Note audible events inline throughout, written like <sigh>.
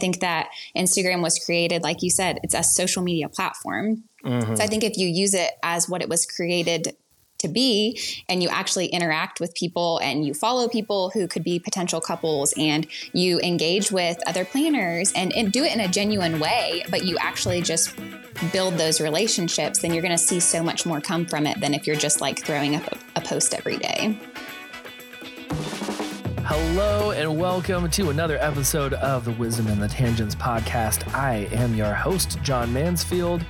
think that Instagram was created, like you said, it's a social media platform. Mm-hmm. So I think if you use it as what it was created to be and you actually interact with people and you follow people who could be potential couples and you engage with other planners and, and do it in a genuine way but you actually just build those relationships then you're going to see so much more come from it than if you're just like throwing up a, a post every day Hello and welcome to another episode of the Wisdom and the Tangents podcast. I am your host, John Mansfield.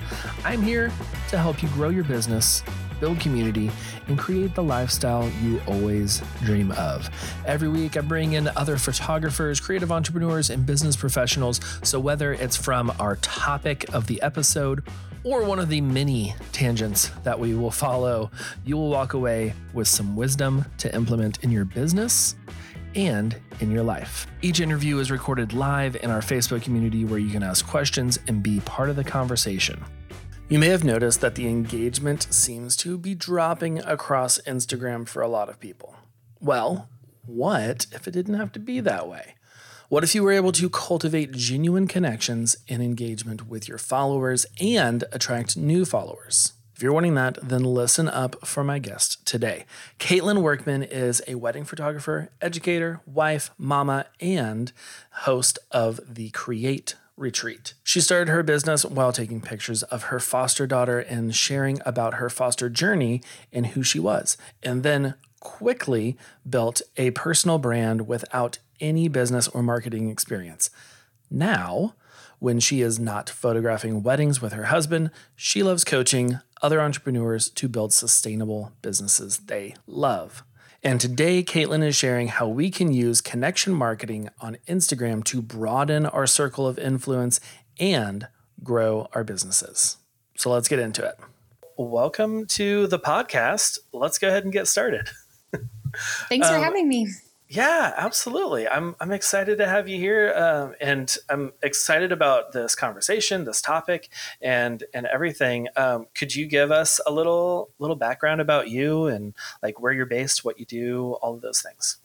I'm here to help you grow your business build community, and create the lifestyle you always dream of. Every week, I bring in other photographers, creative entrepreneurs, and business professionals. So, whether it's from our topic of the episode or one of the many tangents that we will follow, you will walk away with some wisdom to implement in your business and in your life. Each interview is recorded live in our Facebook community where you can ask questions and be part of the conversation. You may have noticed that the engagement seems to be dropping across Instagram for a lot of people. Well, what if it didn't have to be that way? What if you were able to cultivate genuine connections and engagement with your followers and attract new followers? If you're wanting that, then listen up for my guest today. Katelyn Workman is a wedding photographer, educator, wife, mama, and host of the Create retreat. She started her business while taking pictures of her foster daughter and sharing about her foster journey and who she was, and then quickly built a personal brand without any business or marketing experience. Now, when she is not photographing weddings with her husband, she loves coaching other entrepreneurs to build sustainable businesses they love. And today, Katelyn is sharing how we can use connection marketing on Instagram to broaden our circle of influence and grow our businesses. So let's get into it. Welcome to the podcast. Let's go ahead and get started. <laughs> Thanks for um, having me. Yeah, absolutely. I'm I'm excited to have you here, um, and I'm excited about this conversation, this topic, and and everything. Um, could you give us a little little background about you and like where you're based, what you do, all of those things?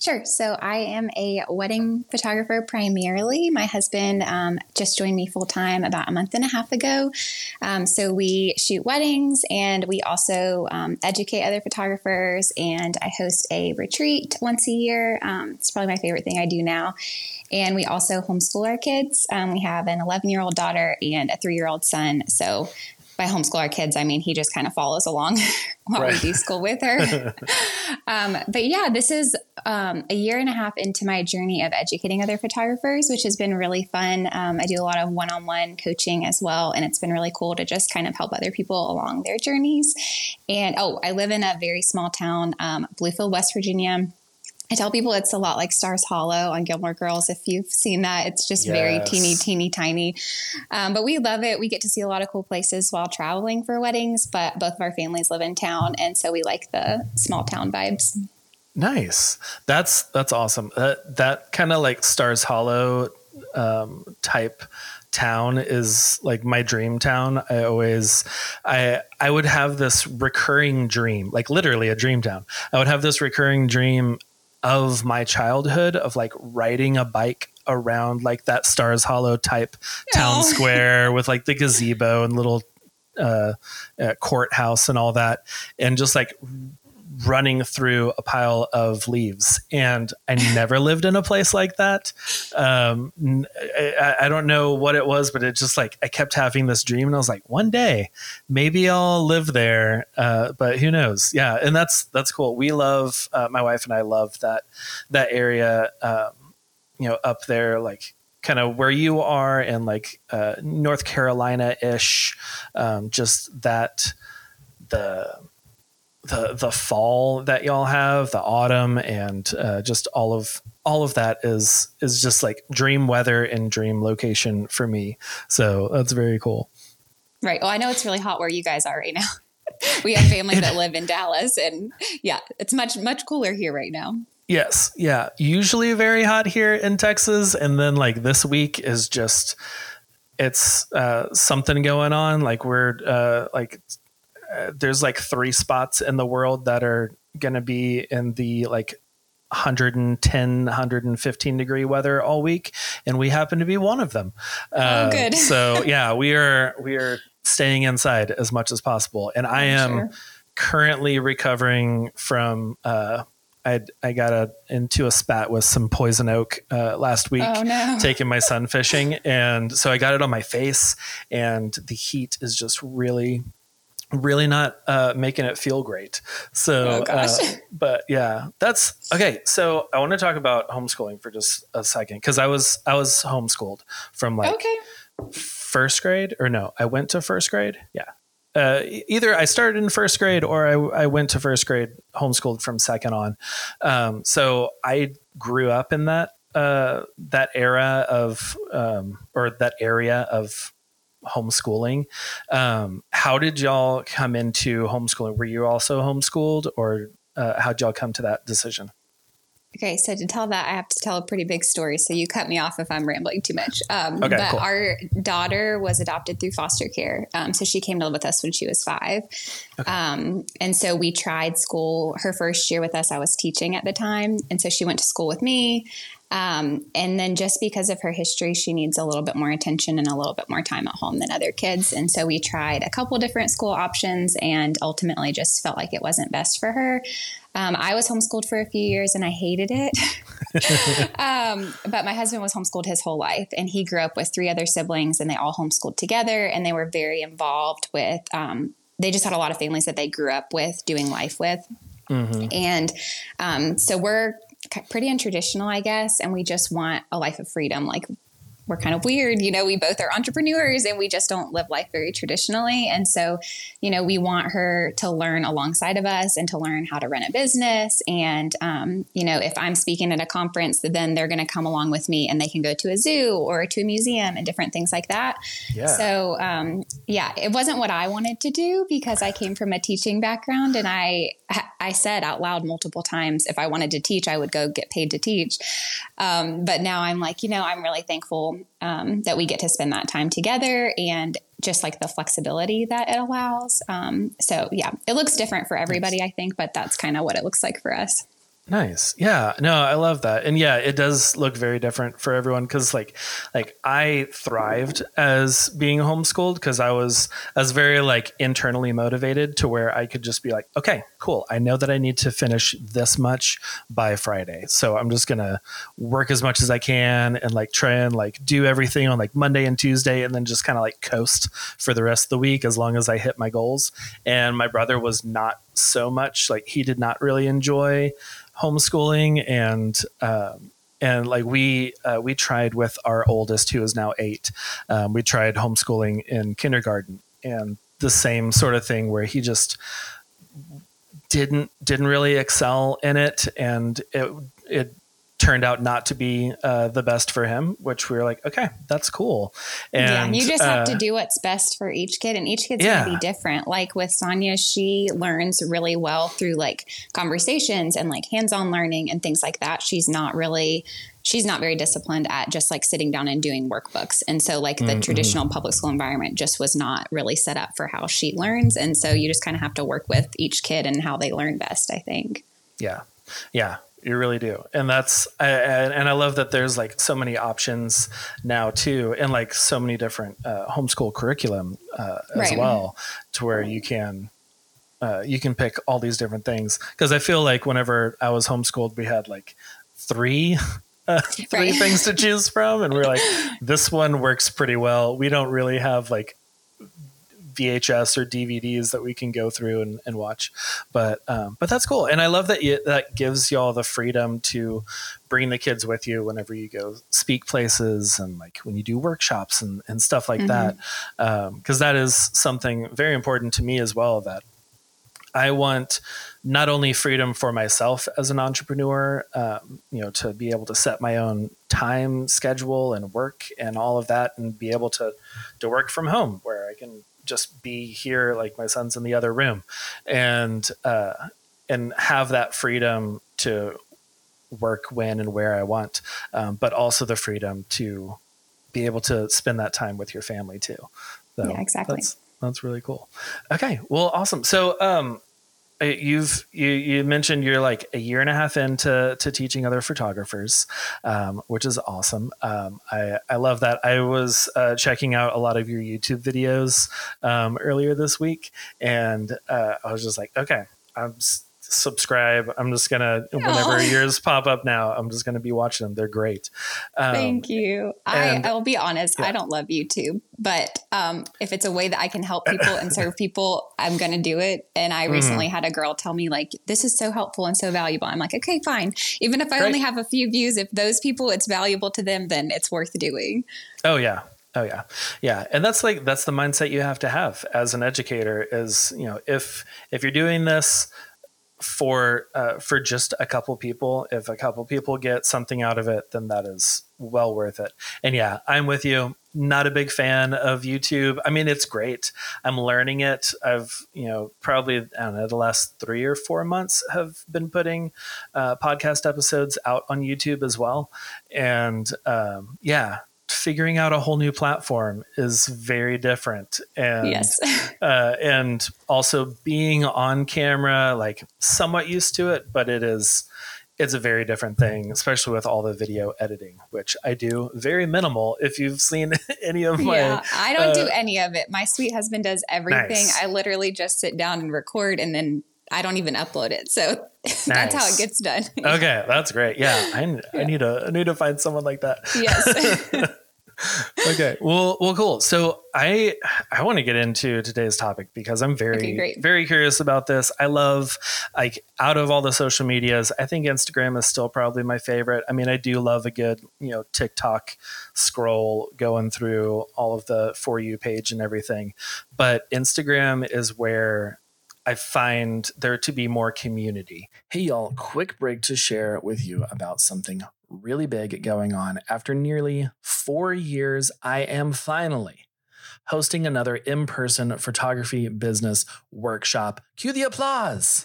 Sure. So I am a wedding photographer primarily. My husband um, just joined me full time about a month and a half ago. Um, so we shoot weddings and we also um, educate other photographers. And I host a retreat once a year. Um, it's probably my favorite thing I do now. And we also homeschool our kids. Um, we have an 11 year old daughter and a three year old son. So by homeschool our kids, I mean he just kind of follows along <laughs> while right. we do school with her. <laughs> um, but yeah, this is um, a year and a half into my journey of educating other photographers, which has been really fun. Um, I do a lot of one on one coaching as well, and it's been really cool to just kind of help other people along their journeys. And oh, I live in a very small town, um, Bluefield, West Virginia. I tell people it's a lot like Stars Hollow on Gilmore Girls. If you've seen that, it's just yes. very teeny, teeny, tiny. Um, but we love it. We get to see a lot of cool places while traveling for weddings, but both of our families live in town. And so we like the small town vibes. Nice. That's, that's awesome. That, that kind of like Stars Hollow um, type town is like my dream town. I always I I would have this recurring dream, like literally a dream town. I would have this recurring dream of my childhood of like riding a bike around like that Stars Hollow type town <laughs> square with like the gazebo and little uh, uh, courthouse and all that, and just like running through a pile of leaves. And I never lived in a place like that. Um, I, I, don't know what it was, but it just like I kept having this dream, and I was like, one day maybe I'll live there. Uh, but who knows? Yeah, and that's that's cool. We love uh, my wife and I love that that area. Um, you know, up there, like kind of where you are, and like uh, North Carolina ish. Um, just that the the the fall that y'all have, the autumn, and uh, just all of all of that is is just like dream weather and dream location for me. So that's very cool. Right. Well, I know it's really hot where you guys are right now. <laughs> we have family that live in Dallas, and yeah, it's much much cooler here right now. Yes. Yeah. Usually very hot here in Texas, and then like this week is just it's uh, something going on. Like we're uh, like there's like three spots in the world that are going to be in the like 110 115 degree weather all week and we happen to be one of them oh, uh, good so <laughs> yeah we are we are staying inside as much as possible and i am sure. currently recovering from uh, I I got a, into a spat with some poison oak uh, last week, oh, no. <laughs> taking my son fishing, and so I got it on my face, and the heat is just really really not uh, making it feel great. So, oh, uh, <laughs> but yeah, that's okay. So I want to talk about homeschooling for just a second because I was I was homeschooled from like okay. first grade or no, I went to first grade. Yeah. Uh, either I started in first grade or I, I, went to first grade homeschooled from second on. Um, so I grew up in that uh, that era of um, or that area of homeschooling. Um, how did y'all come into homeschooling? Were you also homeschooled, or uh, how did y'all come to that decision? Okay, so to tell that, I have to tell a pretty big story. So you cut me off if I'm rambling too much. Um, okay, but cool. our daughter was adopted through foster care. Um, so she came to live with us when she was five. Okay. Um, and so we tried school her first year with us. I was teaching at the time. And so she went to school with me. Um, and then just because of her history, she needs a little bit more attention and a little bit more time at home than other kids. And so we tried a couple different school options and ultimately just felt like it wasn't best for her. Um, I was homeschooled for a few years and I hated it. <laughs> um, but my husband was homeschooled his whole life and he grew up with three other siblings and they all homeschooled together and they were very involved with, um, they just had a lot of families that they grew up with doing life with. Mm-hmm. And um, so we're pretty untraditional, I guess, and we just want a life of freedom. Like we're kind of weird. You know, we both are entrepreneurs and we just don't live life very traditionally. And so, you know, we want her to learn alongside of us and to learn how to run a business. And, um, you know, if I'm speaking at a conference, then they're going to come along with me and they can go to a zoo or to a museum and different things like that. Yeah. So, um, yeah, it wasn't what I wanted to do because I came from a teaching background and I, I said out loud multiple times, if I wanted to teach, I would go get paid to teach. Um, but now I'm like, you know, I'm really thankful um, that we get to spend that time together and just like the flexibility that it allows. Um, so, yeah, it looks different for everybody, I think, but that's kind of what it looks like for us. Nice. Yeah. No, I love that. And yeah, it does look very different for everyone cuz like like I thrived as being homeschooled cuz I was as very like internally motivated to where I could just be like, "Okay, cool. I know that I need to finish this much by Friday. So I'm just going to work as much as I can and like try and like do everything on like Monday and Tuesday and then just kind of like coast for the rest of the week as long as I hit my goals." And my brother was not so much like he did not really enjoy homeschooling and um, and like we uh, we tried with our oldest who is now eight um, we tried homeschooling in kindergarten and the same sort of thing where he just didn't didn't really excel in it and it it turned out not to be uh, the best for him, which we were like, okay, that's cool. And yeah, you just uh, have to uh, do what's best for each kid, and each kid's yeah. going to be different. Like with Sonia, she learns really well through like conversations and like hands-on learning and things like that. She's not really she's not very disciplined at just like sitting down and doing workbooks. And so like the mm-hmm. traditional public school environment just was not really set up for how she learns. And so you just kind of have to work with each kid and how they learn best, I think. Yeah. Yeah. You really do, and that's and I love that there's like so many options now too, and like so many different uh, homeschool curriculum uh, as right. well, to where you can uh, you can pick all these different things. Because I feel like whenever I was homeschooled, we had like three <laughs> uh, three right. things to choose from, and we're like, this one works pretty well. We don't really have like VHS or DVDs that we can go through and, and watch. But um, but that's cool, and I love that you, that gives y'all the freedom to bring the kids with you whenever you go speak places and like when you do workshops and, and stuff like mm-hmm. that, because um, that is something very important to me as well. That I want not only freedom for myself as an entrepreneur, um, you know, to be able to set my own time schedule and work and all of that, and be able to to work from home where I can just be here like my son's in the other room and uh, and have that freedom to work when and where I want, um, but also the freedom to be able to spend that time with your family too. So yeah, exactly. That's, that's really cool. Okay, well, awesome. So, um, you've you, you mentioned you're like a year and a half into to teaching other photographers, um, which is awesome. Um, I I love that. I was uh, checking out a lot of your YouTube videos um, earlier this week, and uh, I was just like, okay, I'm subscribe. I'm just gonna whenever oh. yours pop up now, I'm just gonna be watching them. They're great. Um, Thank you. I I will be honest. Yeah. I don't love YouTube, but um, if it's a way that I can help people and serve <laughs> people, I'm gonna do it. And I recently mm-hmm. had a girl tell me like, "This is so helpful and so valuable." I'm like, "Okay, fine. Even if I great. only have a few views, if those people it's valuable to them, then it's worth doing." Oh yeah, Oh yeah. Yeah. And that's like that's the mindset you have to have as an educator is, you know, if if you're doing this for uh, for just a couple people. If a couple people get something out of it then that is well worth it. And yeah i'm with you. Not a big fan of youtube. I mean it's great. I'm learning it. I've you know probably i don't know the last three or four months have been putting uh, podcast episodes out on youtube as well. And um, yeah figuring out a whole new platform is very different and yes. <laughs> uh, and also being on camera like somewhat used to it but it is it's a very different thing especially with all the video editing which i do very minimal if you've seen <laughs> any of my yeah i don't uh, do any of it my sweet husband does everything nice. i literally just sit down and record and then I don't even upload it. So nice. <laughs> that's how it gets done. <laughs> okay, that's great. Yeah, I, yeah. I need to I need to find someone like that. Yes. <laughs> okay. Well, well, cool. So I I want to get into today's topic because I'm very okay, very curious about this. I love like out of all the social medias, I think Instagram is still probably my favorite. I mean, I do love a good you know TikTok scroll going through all of the for you page and everything, but Instagram is where I find there to be more community. Hey, y'all, quick break to share with you about something really big going on. After nearly four years, I am finally hosting another in person photography business workshop. Cue the applause.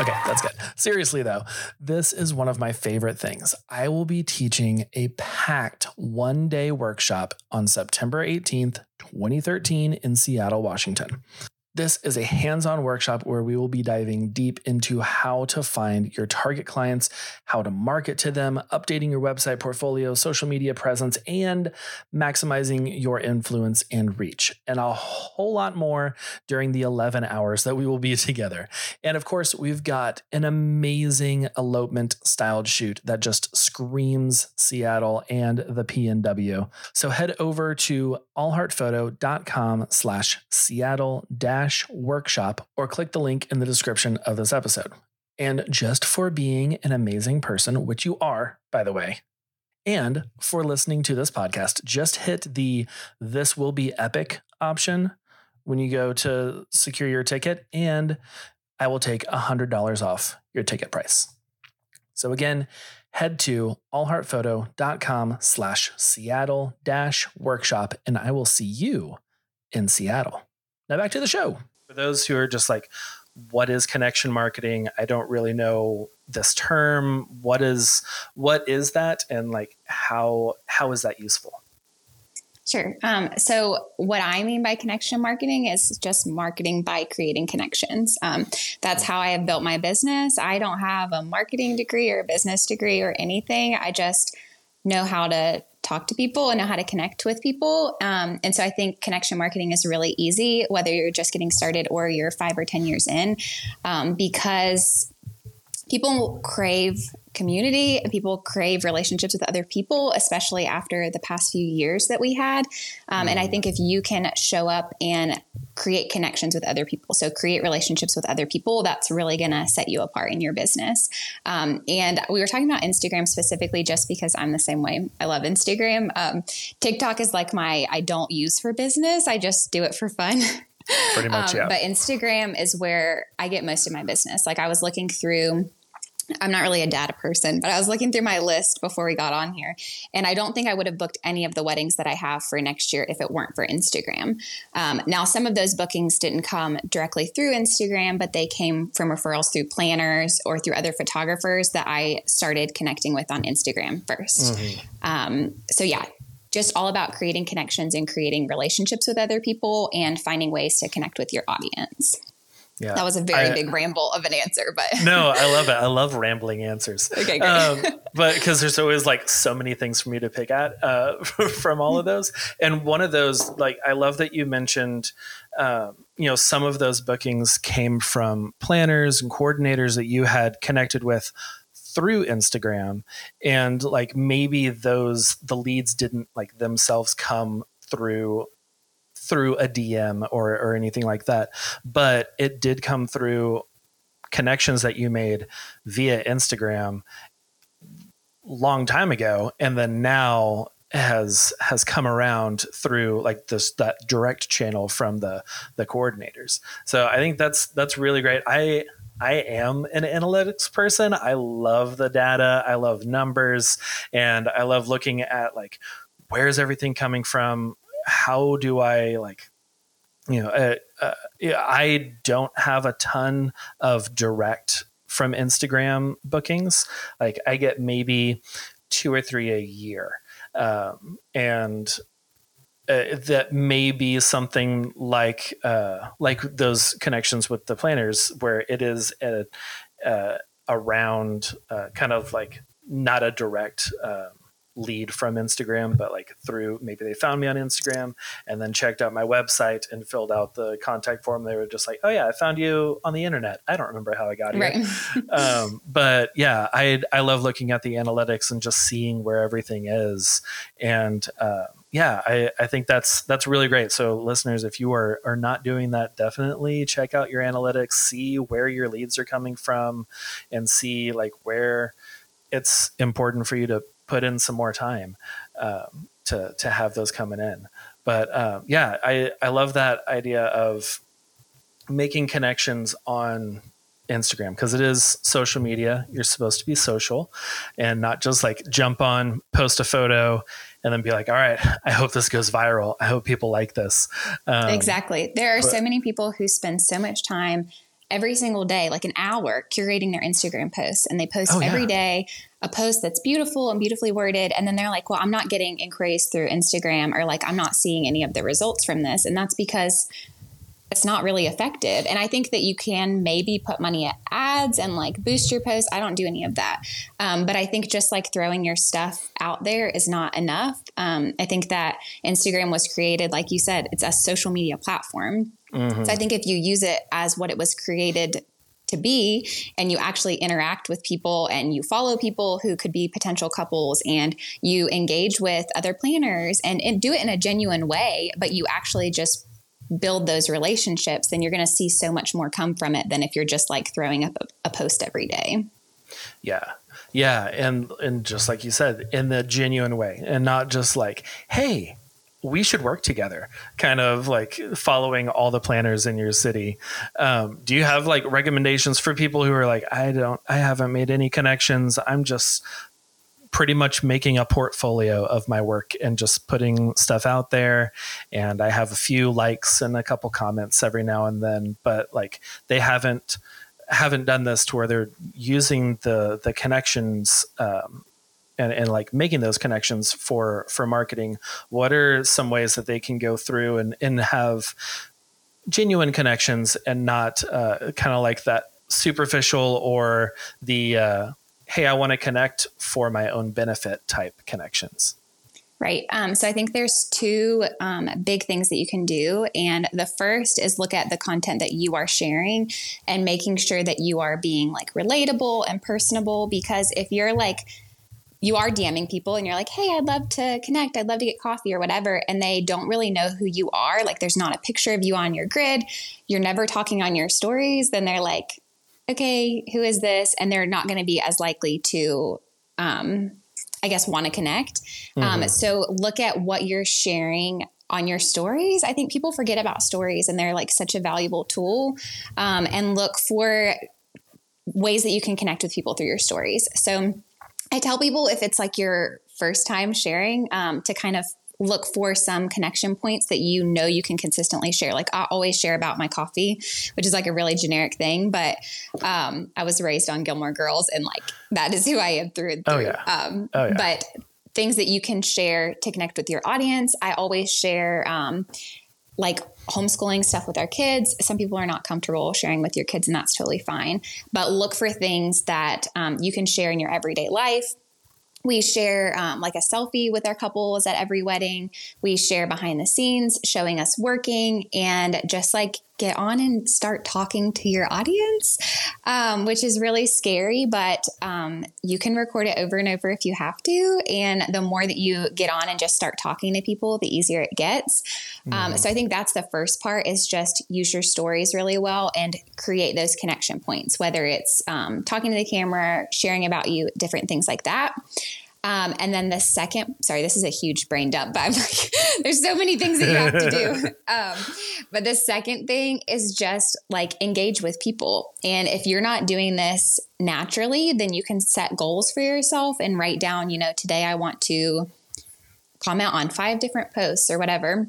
Okay, that's good. Seriously, though, this is one of my favorite things. I will be teaching a packed one day workshop on September 18th, 2013, in Seattle, Washington. This is a hands on workshop where we will be diving deep into how to find your target clients, how to market to them, updating your website portfolio, social media presence, and maximizing your influence and reach, and a whole lot more during the 11 hours that we will be <laughs> together. And of course, we've got an amazing elopement styled shoot that just screams Seattle and the PNW. So head over to allheartphoto.com slash Seattle dash workshop or click the link in the description of this episode. And just for being an amazing person, which you are, by the way, and for listening to this podcast, just hit the This Will Be Epic option when you go to secure your ticket, and I will take $100 off your ticket price. So again, head to allheartphoto.com slash Seattle dash workshop, and I will see you in Seattle. Now back to the show. For those who are just like, what is connection marketing? I don't really know this term. What is what is that, and like how how is that useful? Sure. Um, so, what I mean by connection marketing is just marketing by creating connections. Um, that's how I have built my business. I don't have a marketing degree or a business degree or anything. I just know how to talk to people and know how to connect with people. Um, and so I think connection marketing is really easy, whether you're just getting started or you're five or 10 years in, um, because people crave community and people crave relationships with other people, especially after the past few years that we had. Um, and I think if you can show up and create connections with other people, so create relationships with other people, that's really going to set you apart in your business. Um, and we were talking about Instagram specifically just because I'm the same way. I love Instagram. Um, TikTok is like my, I don't use for business, I just do it for fun. Pretty much, um, yeah. But Instagram is where I get most of my business. Like I was looking through I'm not really a data person, but I was looking through my list before we got on here, and I don't think I would have booked any of the weddings that I have for next year if it weren't for Instagram. Um, now, some of those bookings didn't come directly through Instagram, but they came from referrals through planners or through other photographers that I started connecting with on Instagram 1st mm-hmm. um, so, yeah, just all about creating connections and creating relationships with other people and finding ways to connect with your audience. Yeah. That was a very I, big ramble of an answer, but <laughs> no, I love it. I love rambling answers. Okay, great. Um, <laughs> but because there's always like so many things for me to pick at uh, <laughs> from all of those, and one of those, like, I love that you mentioned, um, you know, some of those bookings came from planners and coordinators that you had connected with through Instagram, and like maybe those the leads didn't like themselves come through through a DM or, or anything like that, but it did come through connections that you made via Instagram long time ago and then now has has come around through like this that direct channel from the the coordinators. So I think that's that's really great. I I am an analytics person. I love the data. I love numbers and I love looking at like where's everything coming from? How do I like, you know, uh, uh, I don't have a ton of direct from Instagram bookings. Like I get maybe two or three a year. Um, and uh, that may be something like uh, like those connections with the planners, where it is a, uh, around uh, kind of like not a direct um, lead from Instagram, but like through maybe they found me on Instagram and then checked out my website and filled out the contact form. They were just like, "Oh yeah, I found you on the internet." I don't remember how I got here, right. <laughs> um, but yeah, I I love looking at the analytics and just seeing where everything is, and uh, yeah, I I think that's that's really great. So listeners, if you are are not doing that, definitely check out your analytics, see where your leads are coming from, and see like where it's important for you to put in some more time um, to to have those coming in. But um, yeah, I I love that idea of making connections on Instagram because it is social media. You're supposed to be social and not just like jump on, post a photo, and then be like, all right, I hope this goes viral. I hope people like this. Um, exactly. There are but, so many people who spend so much time every single day, like an hour, curating their Instagram posts. And they post oh, yeah. every day a post that's beautiful and beautifully worded. And then they're like, well, I'm not getting inquiries through Instagram or like I'm not seeing any of the results from this. And that's because it's not really effective. And I think that you can maybe put money at ads and like boost your post. I don't do any of that. Um, but I think just like throwing your stuff out there is not enough. Um, I think that Instagram was created, like you said, it's a social media platform. Mm-hmm. So I think if you use it as what it was created to be and you actually interact with people and you follow people who could be potential couples and you engage with other planners and, and do it in a genuine way but you actually just build those relationships then you're going to see so much more come from it than if you're just like throwing up a, a post every day yeah yeah and and just like you said in the genuine way and not just like hey we should work together kind of like following all the planners in your city. Um, do you have like recommendations for people who are like i don't i haven't made any connections. I'm just pretty much making a portfolio of my work and just putting stuff out there and i have a few likes and a couple comments every now and then but like they haven't haven't done this to where they're using the the connections um, and, and like making those connections for for marketing what are some ways that they can go through and and have genuine connections and not uh, kind of like that superficial or the uh, hey i want to connect for my own benefit type connections Right. Um, so I think there's two um, big things that you can do. And the first is look at the content that you are sharing and making sure that you are being like relatable and personable. Because if you're like you are DMing people and you're like, hey, I'd love to connect. I'd love to get coffee or whatever. And they don't really know who you are. Like, there's not a picture of you on your grid. You're never talking on your stories. Then they're like, okay, who is this? And they're not going to be as likely to, um, I guess, want to connect. Um, mm-hmm. Um, so look at what you're sharing on your stories. I think people forget about stories and they're like such a valuable tool. Um, and look for ways that you can connect with people through your stories. So, I tell people if it's like your first time sharing um, to kind of look for some connection points that you know you can consistently share. Like I always share about my coffee, which is like a really generic thing, but um, I was raised on Gilmore Girls and like that is who I am through and oh, through. Oh, yeah. Um, oh, yeah. But things that you can share to connect with your audience. I always share um, like homeschooling stuff with our kids. Some people are not comfortable sharing with your kids, and that's totally fine. But look for things that um, you can share in your everyday life we share um, like a selfie with our couples at every wedding. We share behind the scenes, showing us working, and just like get on and start talking to your audience, um, which is really scary, but um, you can record it over and over if you have to. And the more that you get on and just start talking to people, the easier it gets. Mm. so I think that's the first part is just use your stories really well and create those connection points, whether it's um, talking to the camera, sharing about you, different things like that. Um, and then the second, sorry, this is a huge brain dump, but I'm like, <laughs> there's so many things that you have to do. <laughs> Um, but the second thing is just like engage with people. And if you're not doing this naturally, then you can set goals for yourself and write down, you know, today I want to comment on five different posts or whatever.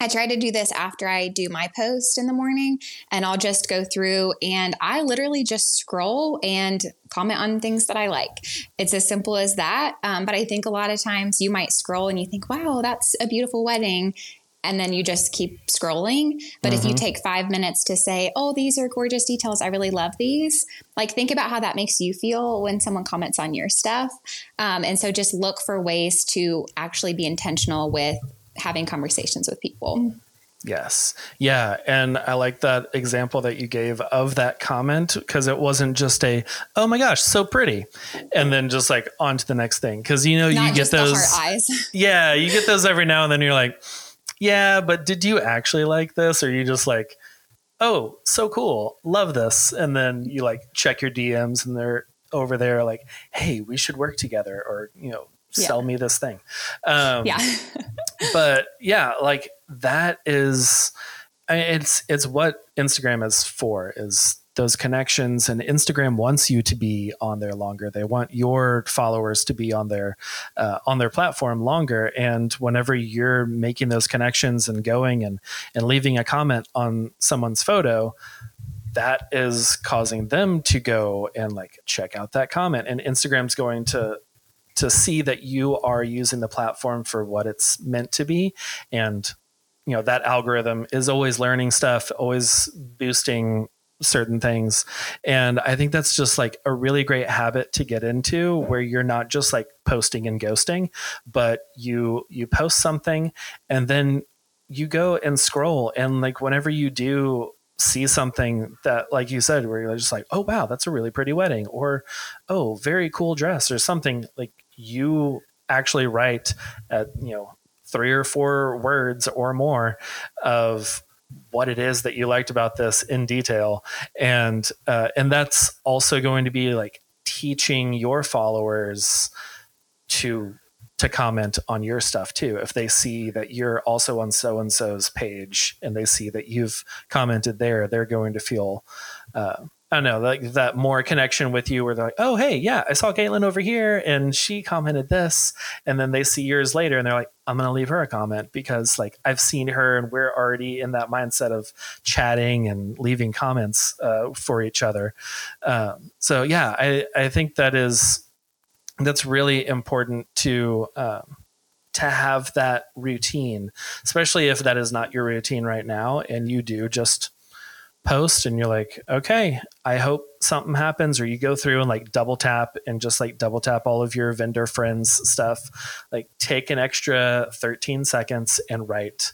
I try to do this after I do my post in the morning and I'll just go through and I literally just scroll and comment on things that I like. It's as simple as that. Um, but I think a lot of times you might scroll and you think, wow, that's a beautiful wedding. And then you just keep scrolling. But mm-hmm. if you mm-hmm. take five minutes to say, oh, these are gorgeous details, I really love these, like think about how that makes you feel when someone comments on your stuff. Um, and so just look for ways to actually be intentional with having conversations with people. Mm. Yes. Yeah. And I like that example that you gave of that comment because it wasn't just a, oh my gosh, so pretty. And then just like on to the next thing. Cause you know, Not you get those eyes. <laughs> yeah. You get those every now and then you're like, yeah, but did you actually like this? Or you just like, oh, so cool. Love this. And then you like check your DMs and they're over there like, hey, we should work together or, you know, sell me this thing. Um, yeah. <laughs> but yeah, like that is, it's, it's what Instagram is for is those connections and Instagram wants you to be on there longer. They want your followers to be on their, uh, on their platform longer. And whenever you're making those connections and going and, and leaving a comment on someone's photo, that is causing them to go and like check out that comment and instagram's going to to see that you are using the platform for what it's meant to be. And you know that algorithm is always learning stuff always boosting certain things. And i think that's just like a really great habit to get into where you're not just like posting and ghosting but you you post something and then you go and scroll. And like whenever you do see something that like you said where you're just like oh wow that's a really pretty wedding or oh very cool dress or something like you actually write at you know three or four words or more of what it is that you liked about this in detail. And uh, and that's also going to be like teaching your followers to to comment on your stuff too. If they see that you're also on so and so's page and they see that you've commented there they're going to feel uh, I don't know, like that more connection with you where they're like, oh, hey, yeah, I saw Katelyn over here and she commented this. And then they see years later and they're like, I'm going to leave her a comment because like I've seen her and we're already in that mindset of chatting and leaving comments uh, for each other. Um, so, yeah, I, I think that is, that's really important to, um, to have that routine, especially if that is not your routine right now and you do just post and you're like, okay, I hope something happens, or you go through and like double tap and just like double tap all of your vendor friends stuff, like take an extra 13 seconds and write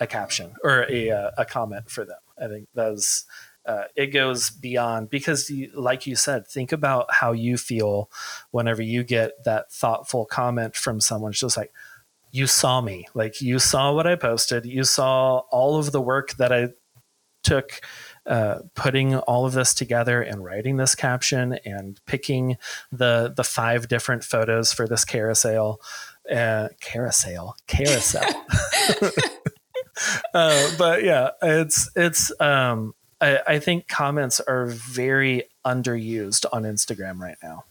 a caption or a, uh, a comment for them. I think that's, uh, it goes beyond because you, like you said think about how you feel whenever you get that thoughtful comment from someone. It's just like you saw me. Like you saw what i posted. You saw all of the work that i took uh, putting all of this together and writing this caption and picking the the five different photos for this carousel uh, carousel carousel. <laughs> <laughs> Uh, but yeah it's it's um, I, I think comments are very underused on instagram right now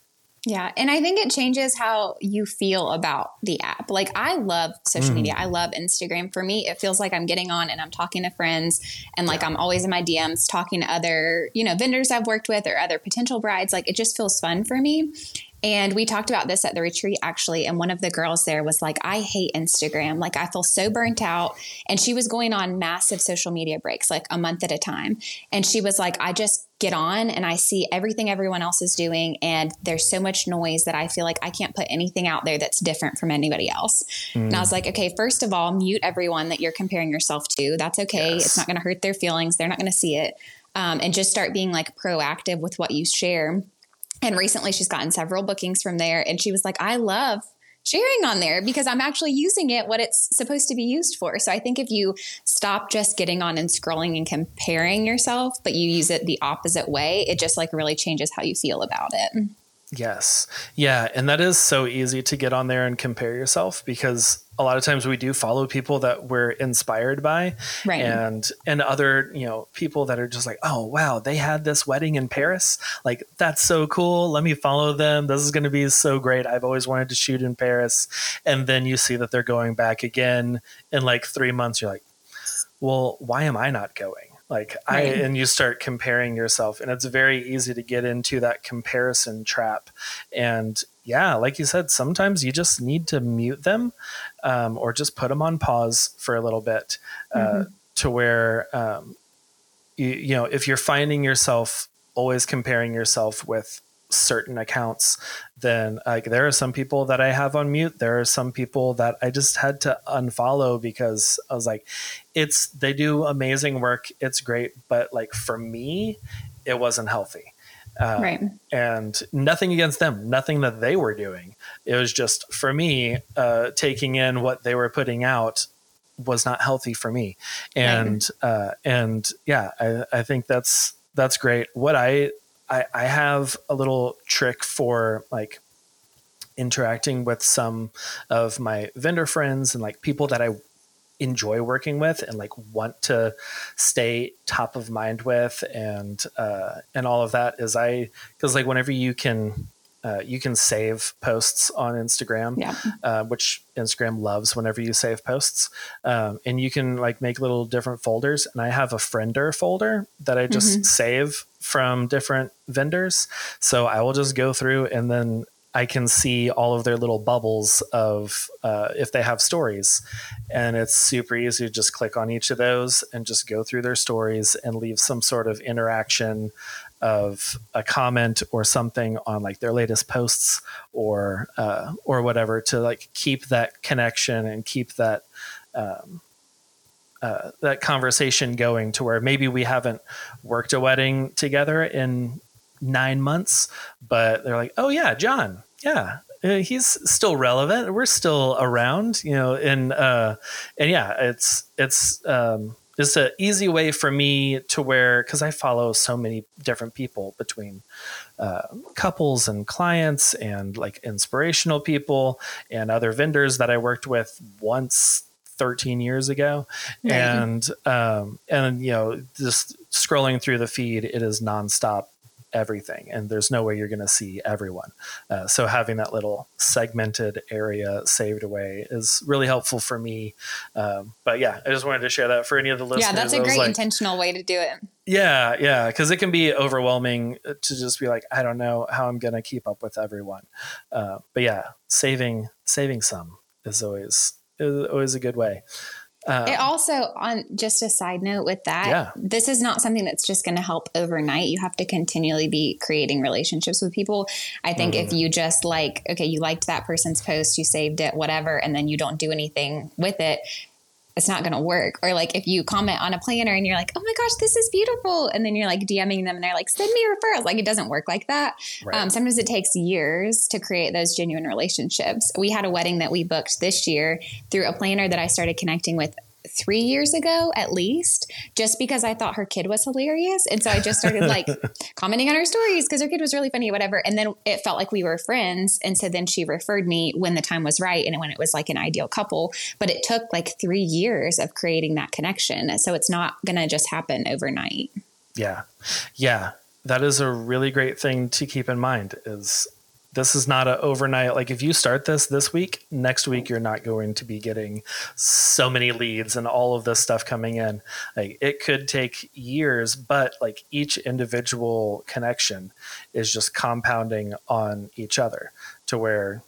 yeah. And I think it changes how you feel about the app. Like, I love social mm. media. I love Instagram. For me, it feels like I'm getting on and I'm talking to friends and like yeah. I'm always in my DMs talking to other, you know, vendors I've worked with or other potential brides. Like, it just feels fun for me. And we talked about this at the retreat actually. And one of the girls there was like, I hate Instagram. Like, I feel so burnt out. And she was going on massive social media breaks, like a month at a time. And she was like, I just get on and I see everything everyone else is doing. And there's so much noise that I feel like I can't put anything out there that's different from anybody else. Mm. And I was like, okay, first of all, mute everyone that you're comparing yourself to. That's okay. Yes. It's not going to hurt their feelings. They're not going to see it. Um, and just start being like proactive with what you share and recently she's gotten several bookings from there. And she was like, I love sharing on there because I'm actually using it what it's supposed to be used for. So I think if you stop just getting on and scrolling and comparing yourself, but you use it the opposite way, it just like really changes how you feel about it. Yes. Yeah. And that is so easy to get on there and compare yourself because a lot of times we do follow people that we're inspired by right. and and other you know people that are just like oh wow they had this wedding in paris like that's so cool let me follow them this is going to be so great i've always wanted to shoot in paris and then you see that they're going back again in like three months you're like well why am i not going like right. i and you start comparing yourself and it's very easy to get into that comparison trap and yeah, like you said, sometimes you just need to mute them um, or just put them on pause for a little bit uh, mm-hmm. to where, um, you, you know, if you're finding yourself always comparing yourself with certain accounts, then like there are some people that I have on mute. There are some people that I just had to unfollow because I was like, it's they do amazing work. It's great, but like for me, it wasn't healthy. Uh, right. And nothing against them, nothing that they were doing. It was just for me, uh, taking in what they were putting out was not healthy for me. And, right. uh, and yeah, I, I think that's, that's great. What I, I, I have a little trick for like interacting with some of my vendor friends and like people that I enjoy working with and like want to stay top of mind with and uh, and all of that is I because like whenever you can uh, you can save posts on Instagram, yeah. uh, which Instagram loves whenever you save posts. Um, and you can like make little different folders. And I have a friender folder that I just mm-hmm. save from different vendors. So I will just go through and then I can see all of their little bubbles of uh, if they have stories. And it's super easy to just click on each of those and just go through their stories and leave some sort of interaction of a comment or something on like their latest posts or uh, or whatever to like keep that connection and keep that um, uh, that conversation going to where maybe we haven't worked a wedding together in nine months, but they're like, oh yeah, John, yeah, uh, he's still relevant. We're still around, you know, and uh, and yeah, it's it's um, it's an easy way for me to where because I follow so many different people between uh, couples and clients and like inspirational people and other vendors that I worked with once 13 years ago. And um, and you know just scrolling through the feed it is nonstop everything and there's no way you're going to see everyone. Uh, so having that little segmented area saved away is really helpful for me. Um, but yeah i just wanted to share that for any of the listeners yeah that's a great like, intentional way to do it. Yeah yeah because it can be overwhelming to just be like i don't know how i'm going to keep up with everyone. Uh, but yeah saving saving some is always is always a good way um, it also, on just a side note with that, yeah. this is not something that's just going to help overnight. You have to continually be creating relationships with people. I think mm-hmm. if you just like, okay, you liked that person's post, you saved it, whatever, and then you don't do anything with it, it's not going to work. Or like if you comment on a planner and you're like, oh my gosh, this is beautiful. And then you're like DMing them and they're like, send me referrals. Like it doesn't work like that. Right. Um, sometimes it takes years to create those genuine relationships. We had a wedding that we booked this year through a planner that I started connecting with three years ago at least, just because I thought her kid was hilarious. And so I just started like <laughs> commenting on her stories because her kid was really funny, whatever. And then it felt like we were friends. And so then she referred me when the time was right and when it was like an ideal couple. But it took like three years of creating that connection. So it's not going to just happen overnight. Yeah. Yeah. That is a really great thing to keep in mind is this is not an overnight like if you start this this week next week you're not going to be getting so many leads and all of this stuff coming in. Like it could take years but like each individual connection is just compounding on each other to where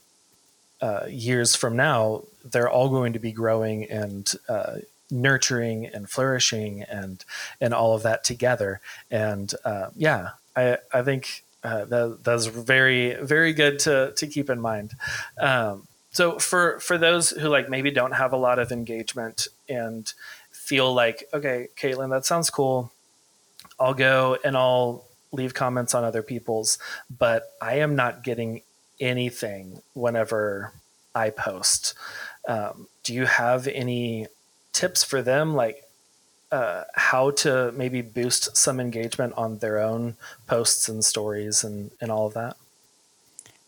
uh, years from now they're all going to be growing and uh, nurturing and flourishing and and all of that together. And uh, yeah i i think uh, that, that's very very good to to keep in mind. Um, so for for those who like maybe don't have a lot of engagement and feel like okay, Katelyn, that sounds cool. I'll go and I'll leave comments on other people's, but I am not getting anything whenever I post. Um, do you have any tips for them? Like, uh, how to maybe boost some engagement on their own posts and stories and, and all of that?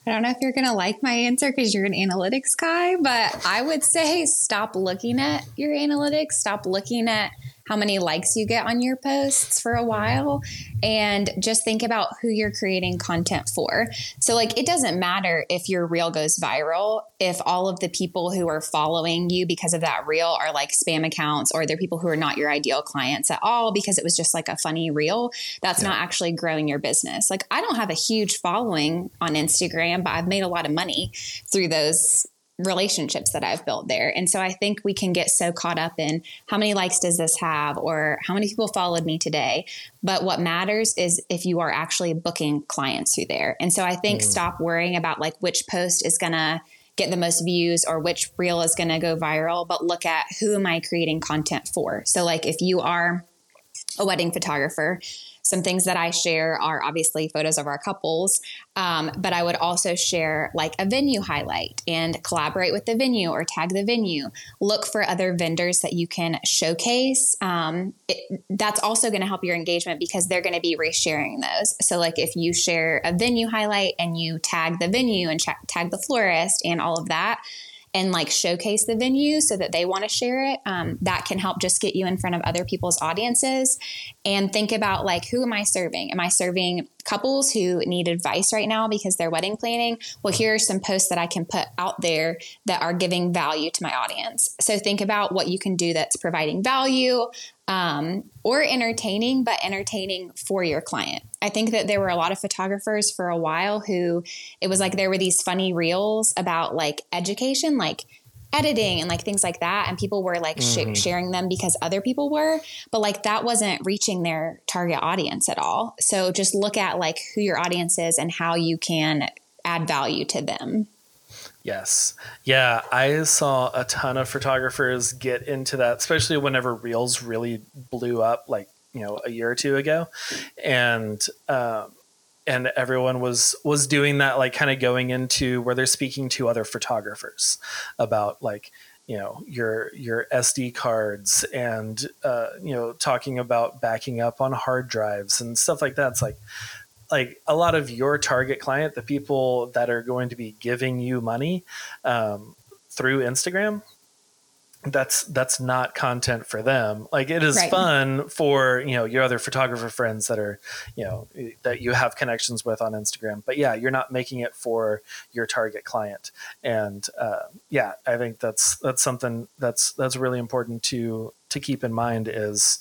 I don't know if you're going to like my answer because you're an analytics guy, but I would say stop looking at your analytics, stop looking at how many likes you get on your posts for a while and just think about who you're creating content for. So, like, it doesn't matter if your reel goes viral, if all of the people who are following you because of that reel are like spam accounts or they're people who are not your ideal clients at all because it was just like a funny reel. That's yeah. not actually growing your business. Like, I don't have a huge following on Instagram, but I've made a lot of money through those relationships that I've built there. And so I think we can get so caught up in how many likes does this have or how many people followed me today. But what matters is if you are actually booking clients through there. And so I think mm. stop worrying about like which post is going to get the most views or which reel is going to go viral, but look at who am I creating content for. So like if you are a wedding photographer, some things that I share are obviously photos of our couples, um, but I would also share like a venue highlight and collaborate with the venue or tag the venue. Look for other vendors that you can showcase. Um, it, that's also going to help your engagement because they're going to be resharing those. So, like if you share a venue highlight and you tag the venue and ch- tag the florist and all of that and like showcase the venue so that they want to share it. Um, that can help just get you in front of other people's audiences and think about like, who am I serving? Am I serving couples who need advice right now because they're wedding planning? Well, here are some posts that I can put out there that are giving value to my audience. So think about what you can do that's providing value um, or entertaining, but entertaining for your client. I think that there were a lot of photographers for a while who it was like there were these funny reels about like education, like editing and like things like that and people were like mm-hmm. sh- sharing them because other people were but like that wasn't reaching their target audience at all so just look at like who your audience is and how you can add value to them yes yeah i saw a ton of photographers get into that especially whenever reels really blew up like you know a year or two ago and um and everyone was was doing that like kind of going into where they're speaking to other photographers about like you know your your SD cards and uh, you know talking about backing up on hard drives and stuff like that. It's like like a lot of your target client, the people that are going to be giving you money um, through Instagram, that's that's not content for them. Like it is right. fun for you know your other photographer friends that are you know that you have connections with on instagram. But yeah you're not making it for your target client. And uh, yeah i think that's that's something that's that's really important to to keep in mind is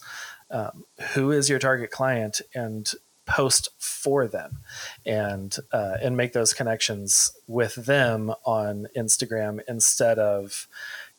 um, who is your target client and post for them and uh, and make those connections with them on instagram instead of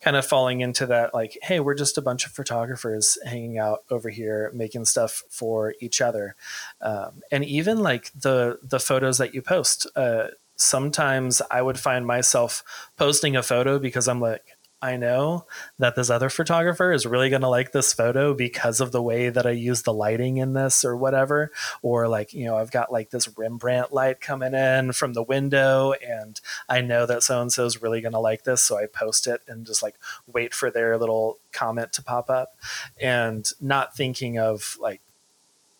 kind of falling into that like hey we're just a bunch of photographers hanging out over here making stuff for each other. Um, and even like the the photos that you post uh, sometimes i would find myself posting a photo because i'm like I know that this other photographer is really going to like this photo because of the way that I use the lighting in this or whatever. Or like, you know, I've got like this Rembrandt light coming in from the window and I know that so and so is really going to like this. So I post it and just like wait for their little comment to pop up and not thinking of like,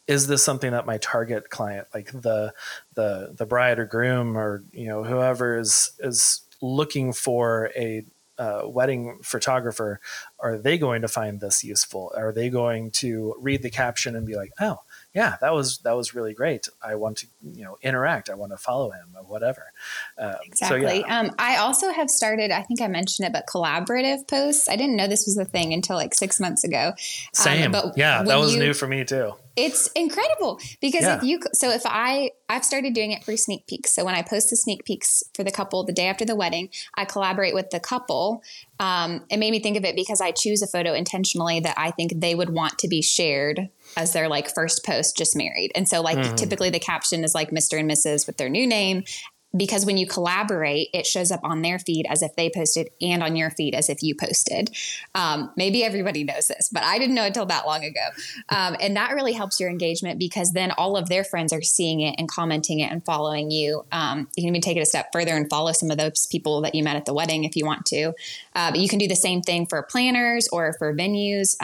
is this something that my target client like the the the bride or groom or you know whoever is is looking for a uh, wedding photographer, are they going to find this useful? Are they going to read the caption and be like, oh, yeah, that was that was really great. I want to you know interact. I want to follow him or whatever. Um, exactly. So, yeah. um, I also have started. I think I mentioned it, but collaborative posts. I didn't know this was a thing until like six months ago. Um, Same. But yeah, that was you, new for me too. It's incredible because yeah. if you so if I I've started doing it for sneak peeks. So when I post the sneak peeks for the couple the day after the wedding, I collaborate with the couple. Um, it made me think of it because I choose a photo intentionally that I think they would want to be shared as their like first post just married. And so like mm-hmm. typically the caption is like Mr. and Mrs. with their new name because when you collaborate, it shows up on their feed as if they posted and on your feed as if you posted. Um, maybe everybody knows this, but I didn't know until that long ago. Um, and that really helps your engagement because then all of their friends are seeing it and commenting it and following you. Um, you can even take it a step further and follow some of those people that you met at the wedding if you want to. Uh, but you can do the same thing for planners or for venues.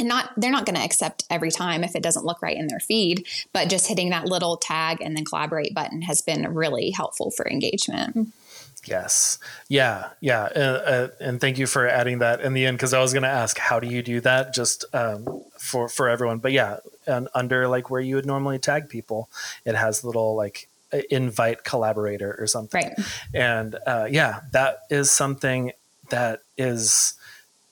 And not they're not going to accept every time if it doesn't look right in their feed but just hitting that little tag and then collaborate button has been really helpful for engagement. Yes. Yeah yeah uh, uh, and thank you for adding that in the end because i was going to ask how do you do that? Just um, for for everyone. But yeah and under like where you would normally tag people it has little like invite collaborator or something. Right. And uh, yeah that is something that is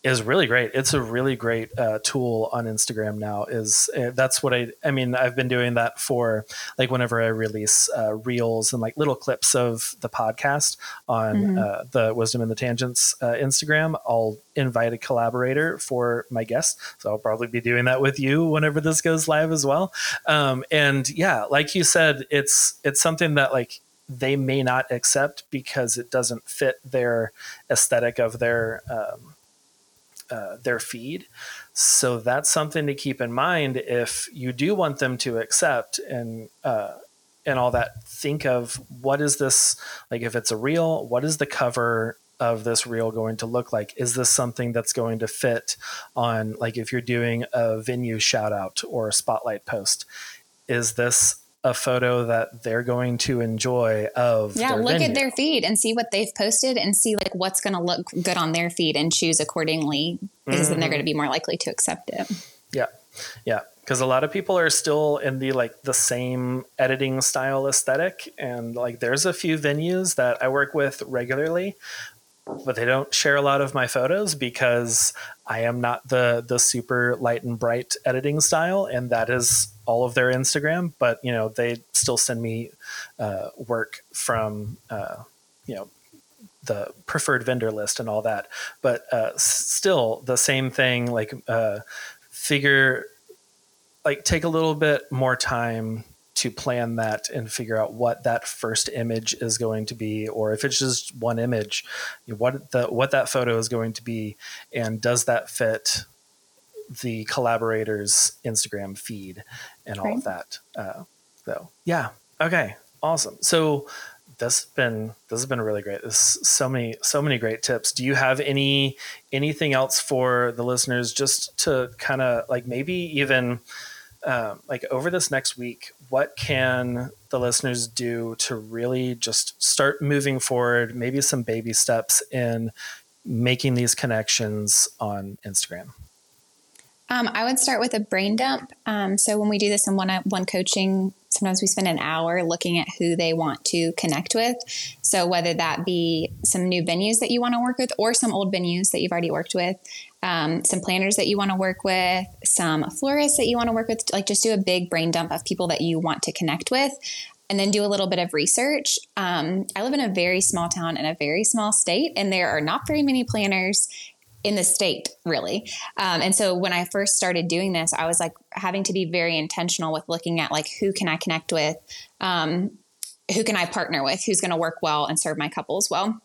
is really great. It's a really great uh, tool on Instagram now. Is uh, that's what I I mean. I've been doing that for like whenever I release uh, reels and like little clips of the podcast on mm-hmm. Uh, the Wisdom and the Tangents uh, Instagram. I'll invite a collaborator for my guest, so I'll probably be doing that with you whenever this goes live as well. Um, and yeah, like you said, it's it's something that like they may not accept because it doesn't fit their aesthetic of their um, uh, their feed. So that's something to keep in mind if you do want them to accept and uh, and all that. Think of what is this like? If it's a reel, what is the cover of this reel going to look like? Is this something that's going to fit on like if you're doing a venue shout out or a spotlight post? Is this a photo that they're going to enjoy of yeah look venue. at their feed and see what they've posted and see like what's going to look good on their feed and choose accordingly because mm-hmm. then they're going to be more likely to accept it yeah yeah because a lot of people are still in the like the same editing style aesthetic and like there's a few venues that i work with regularly but they don't share a lot of my photos because I am not the the super light and bright editing style, and that is all of their Instagram. But you know, they still send me uh, work from uh, you know the preferred vendor list and all that. But uh, still, the same thing. Like uh, figure, like take a little bit more time to plan that and figure out what that first image is going to be, or if it's just one image, what the what that photo is going to be, and does that fit the collaborators' Instagram feed and all right. of that. Uh, so yeah, okay, awesome. So this has been this has been really great. This so many so many great tips. Do you have any anything else for the listeners just to kind of like maybe even um, like over this next week, what can the listeners do to really just start moving forward? Maybe some baby steps in making these connections on Instagram. Um, I would start with a brain dump. Um, so when we do this in one-on-one coaching, sometimes we spend an hour looking at who they want to connect with. So whether that be some new venues that you want to work with, or some old venues that you've already worked with, um, some planners that you want to work with, some florists that you want to work with, like just do a big brain dump of people that you want to connect with. And then do a little bit of research. Um, I live in a very small town in a very small state, and there are not very many planners in the state really um, and so when i first started doing this i was like having to be very intentional with looking at like who can i connect with um, who can i partner with who's going to work well and serve my couples well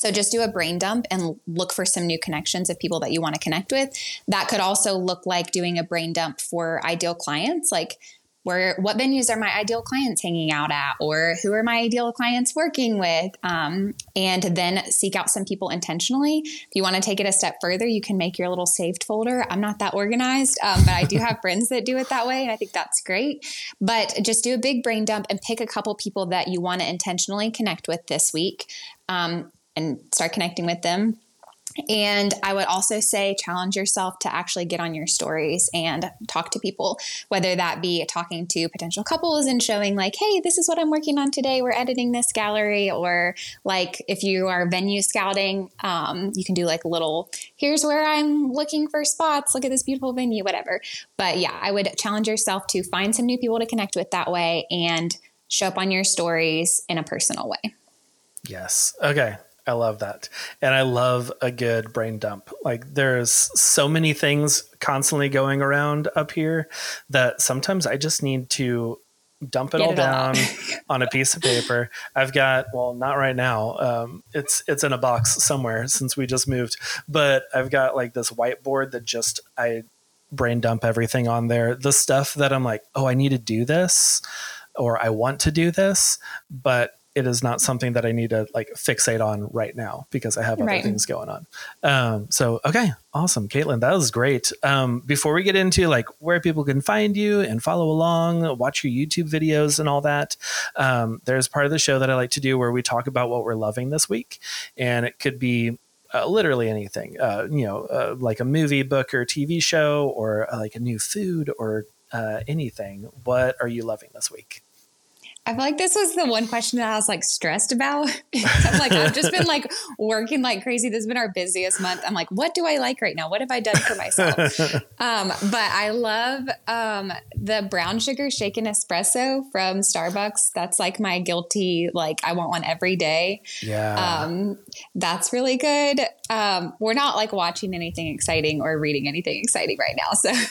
so just do a brain dump and look for some new connections of people that you want to connect with. That could also look like doing a brain dump for ideal clients. Like where what venues are my ideal clients hanging out at or who are my ideal clients working with um, and then seek out some people intentionally if you want to take it a step further you can make your little saved folder i'm not that organized um, but i do have <laughs> friends that do it that way and i think that's great but just do a big brain dump and pick a couple people that you want to intentionally connect with this week um, and start connecting with them and I would also say challenge yourself to actually get on your stories and talk to people, whether that be talking to potential couples and showing, like, hey, this is what I'm working on today. We're editing this gallery. Or, like, if you are venue scouting, um, you can do like little, here's where I'm looking for spots. Look at this beautiful venue, whatever. But yeah, I would challenge yourself to find some new people to connect with that way and show up on your stories in a personal way. Yes. Okay. I love that. And I love a good brain dump. Like there's so many things constantly going around up here that sometimes I just need to dump it Get all it down <laughs> on a piece of paper. I've got well, not right now. Um, it's it's in a box somewhere since we just moved, but I've got like this whiteboard that just I brain dump everything on there. The stuff that I'm like, oh, I need to do this, or I want to do this, but it is not something that I need to like fixate on right now because I have other right. things going on. Um, so, okay, awesome. Katelyn, that was great. Um, before we get into like where people can find you and follow along, watch your YouTube videos and all that, um, there's part of the show that I like to do where we talk about what we're loving this week. And it could be uh, literally anything, uh, you know, uh, like a movie, book, or TV show, or uh, like a new food, or uh, anything. What are you loving this week? I feel like this was the one question that I was like stressed about. <laughs> I'm like, I've just been like working like crazy. This has been our busiest month. I'm like, what do I like right now? What have I done for myself? <laughs> um, but I love um, the brown sugar shaken espresso from Starbucks. That's like my guilty, like, I want one every day. Yeah. Um, that's really good. Um, we're not like watching anything exciting or reading anything exciting right now. So, cool.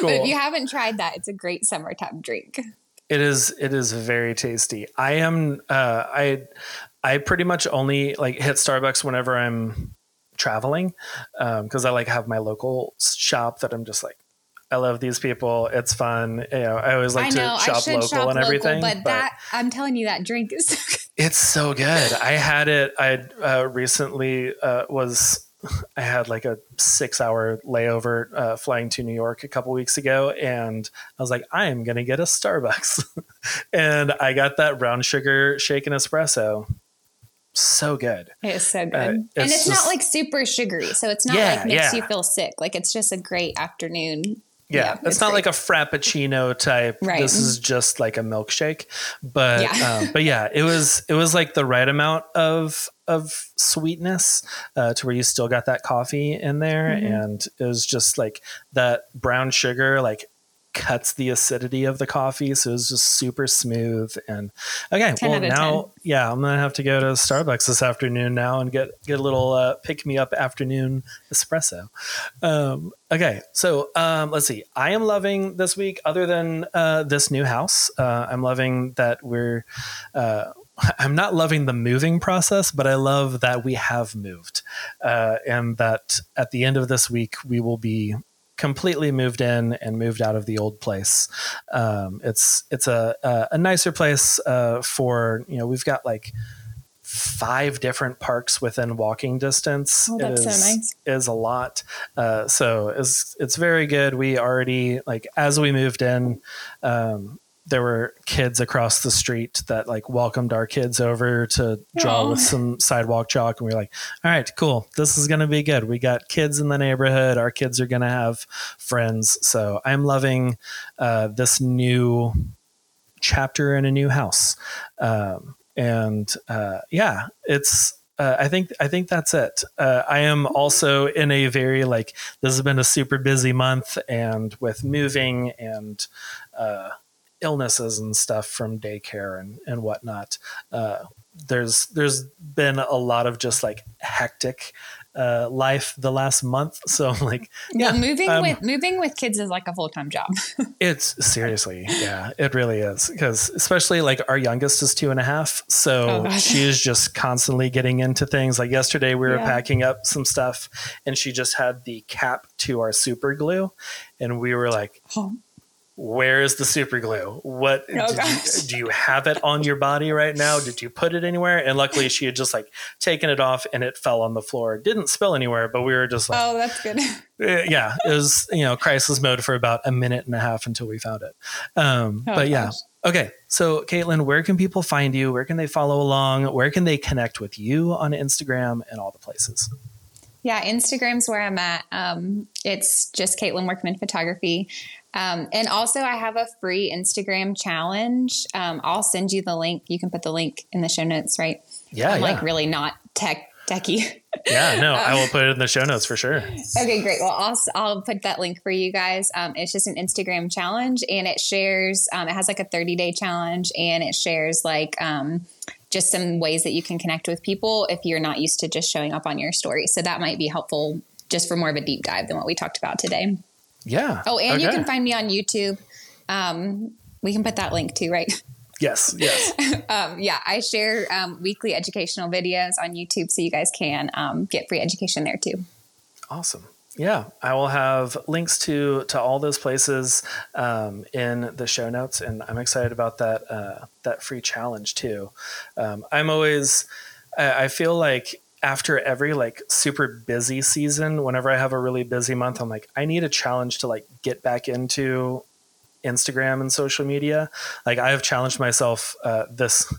<laughs> but if you haven't tried that, it's a great summertime drink. It is it is very tasty. I am uh, I I pretty much only like hit Starbucks whenever I'm traveling because um, I like have my local shop that I'm just like I love these people. It's fun. You know, I always like I know, to shop local shop and everything. Local, but, but, that I'm telling you, that drink is. so good. it's so good. I had it. I uh, recently uh, was I had like a six hour layover uh, flying to New York a couple weeks ago, and I was like, I am going to get a Starbucks. <laughs> and I got that brown sugar shaken espresso. So good. It is so good. Uh, it's and it's just, not like super sugary. So it's not yeah, like makes yeah. you feel sick. Like it's just a great afternoon yeah, yeah it's, it's, not great. like a frappuccino type. Right. This is just like a milkshake. But yeah. Um, but yeah, it was it was like the right amount of of sweetness uh, to where you still got that coffee in there, mm-hmm. and it was just like that brown sugar like cuts the acidity of the coffee, so it was just super smooth. And okay, well now, 10. yeah, I'm gonna have to go to Starbucks this afternoon now and get get a little uh, pick me up afternoon espresso. Um, okay, so um, let's see. I am loving this week. Other than uh, this new house, uh, I'm loving that we're. I'm not loving the moving process, but I love that we have moved, uh, and that at the end of this week we will be completely moved in and moved out of the old place. Um, it's it's a a, a nicer place uh, for you know we've got like five different parks within walking distance. Oh, that's is, so nice. Is a lot. Uh, so it's it's very good. We already like as we moved in. Um, there were kids across the street that like welcomed our kids over to draw Aww. with some sidewalk chalk and we are like all right cool. This is going to be good. We got kids in the neighborhood. Our kids are going to have friends. So i'm loving uh, this new chapter in a new house. Um, and uh, yeah it's uh, I think I think that's it. Uh, I am also in a very like this has been a super busy month, and with moving and uh, illnesses and stuff from daycare and, and whatnot. Uh, there's there's been a lot of just like hectic uh, life the last month. <laughs> So like, <laughs> yeah, moving um, with moving with kids is like a full time job. <laughs> it's seriously, yeah, it really is. Because especially like our youngest is two and a half, so oh, she is just constantly getting into things. Like yesterday, we were yeah. packing up some stuff, and she just had the cap to our super glue, and we were like. Oh where is the super glue? What oh, you, do you have it on your body right now? Did you put it anywhere? And luckily, she had just like taken it off and it fell on the floor. didn't spill anywhere, but we were just like, oh, that's good. <laughs> Eh, yeah, it was you know crisis mode for about a minute and a half until we found it. Um, oh, but yeah, okay. So, Katelyn, where can people find you? Where can they follow along? Where can they connect with you on Instagram and all the places? Yeah, Instagram's where I'm at. Um, it's just Katelyn Workman Photography. Um, and also, I have a free Instagram challenge. Um, I'll send you the link. You can put the link in the show notes, right? Yeah, I'm yeah. like really not tech techie. <laughs> yeah, no, I will put it in the show notes for sure. Okay, great. Well, I'll, I'll put that link for you guys. Um, it's just an Instagram challenge and it shares, um, it has like a 30 day challenge and it shares like um, just some ways that you can connect with people if you're not used to just showing up on your story. So that might be helpful just for more of a deep dive than what we talked about today. Yeah. Oh, and you can find me on YouTube. Um, we can put that link too, right? Yes, yes. <laughs> Um, yeah, I share um, weekly educational videos on YouTube, so you guys can um, get free education there too. Awesome. Yeah, I will have links to to all those places um, in the show notes, and I'm excited about that uh, that free challenge too. Um, I'm always, I, I feel like after every like super busy season, whenever I have a really busy month, I'm like, I need a challenge to like get back into Instagram and social media. Like I have challenged myself uh, this.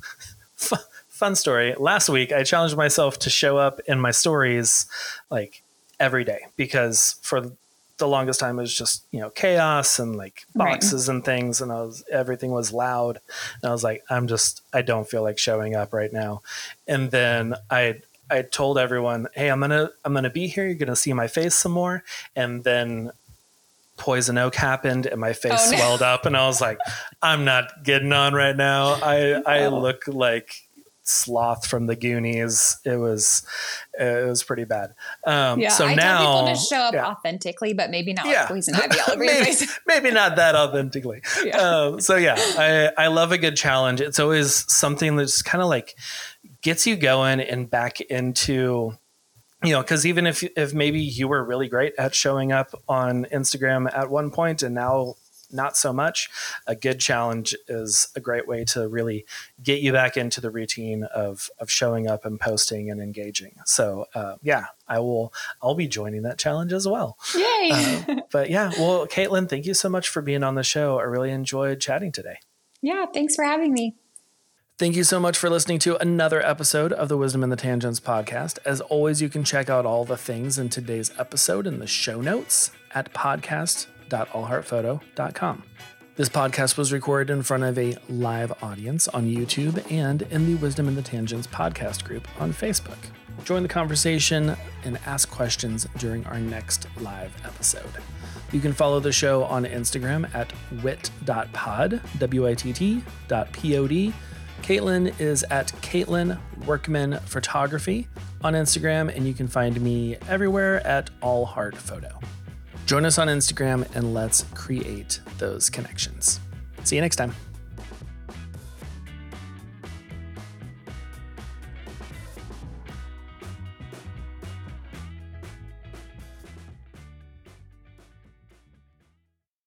<laughs> Fun story. Last week, I challenged myself to show up in my stories like every day because for the longest time it was just you know chaos and like Right. boxes and things and I was everything was loud and I was like I'm just I don't feel like showing up right now and then I I told everyone hey I'm gonna I'm gonna be here you're gonna see my face some more and then poison oak happened and my face Oh, no. swelled up and I was like I'm not getting on right now I I <laughs> Oh. look like sloth from the Goonies it was it was pretty bad um Yeah, so I now tell people to show up yeah. authentically, but maybe not Yeah. poison ivy all <laughs> over maybe, <laughs> maybe not that authentically. Yeah. Um, so yeah, I, I love a good challenge. It's always something that's kind of like gets you going and back into, you know, because even if if maybe you were really great at showing up on Instagram at one point and now not so much, a good challenge is a great way to really get you back into the routine of of showing up and posting and engaging. So uh, yeah, I will I'll be joining that challenge as well. Yay! Uh, but yeah, well, Katelyn, thank you so much for being on the show. I really enjoyed chatting today. yeah, thanks for having me. Thank you so much for listening to another episode of the Wisdom and the Tangents podcast. As always, you can check out all the things in today's episode in the show notes at podcast.allheartphoto.com. This podcast was recorded in front of a live audience on YouTube and in the Wisdom and the Tangents podcast group on Facebook. Join the conversation and ask questions during our next live episode. You can follow the show on Instagram at wit.pod, W-I-T-T dot P-O-D. Katelyn is at Katelyn Workman Photography on Instagram, and you can find me everywhere at All Heart Photo. Join us on Instagram and let's create those connections. See you next time.